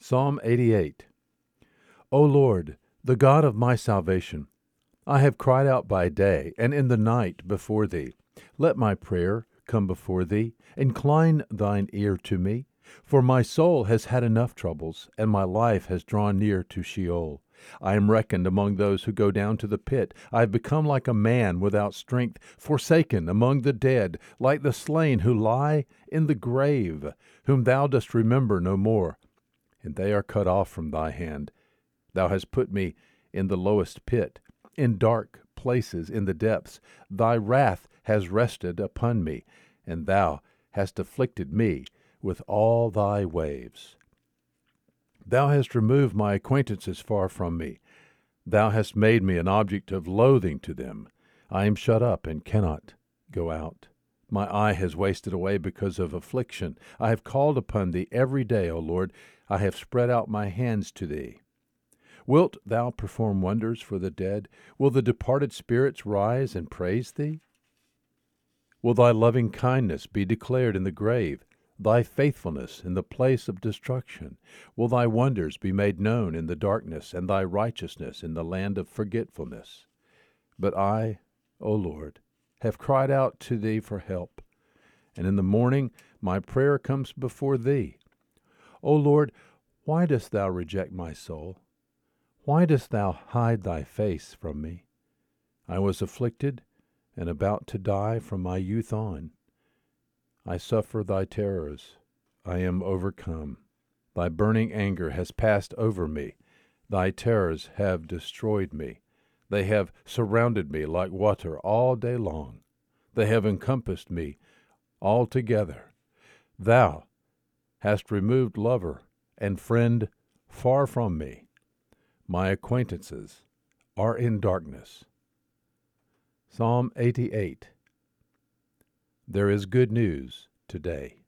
Psalm 88 O Lord, the God of my salvation, I have cried out by day and in the night before thee. Let my prayer come before thee. Incline thine ear to me. For my soul has had enough troubles, and my life has drawn near to Sheol. I am reckoned among those who go down to the pit. I have become like a man without strength, forsaken among the dead, like the slain who lie in the grave, whom thou dost remember no more. And they are cut off from thy hand. Thou hast put me in the lowest pit, in dark places in the depths. Thy wrath has rested upon me, and thou hast afflicted me with all thy waves. Thou hast removed my acquaintances far from me. Thou hast made me an object of loathing to them. I am shut up and cannot go out. My eye has wasted away because of affliction. I have called upon thee every day, O Lord. I have spread out my hands to thee. Wilt thou perform wonders for the dead? Will the departed spirits rise and praise thee? Will thy loving kindness be declared in the grave? thy faithfulness in the place of destruction? Will thy wonders be made known in the darkness, and thy righteousness in the land of forgetfulness? But I, O Lord, have cried out to thee for help, and in the morning my prayer comes before thee. O Lord, why dost thou reject my soul? Why dost thou hide thy face from me? I was afflicted and about to die from my youth on. I suffer thy terrors. I am overcome. Thy burning anger has passed over me. Thy terrors have destroyed me. They have surrounded me like water all day long. They have encompassed me altogether. Thou hast removed lover and friend far from me. My acquaintances are in darkness. Psalm 88 there is good news today.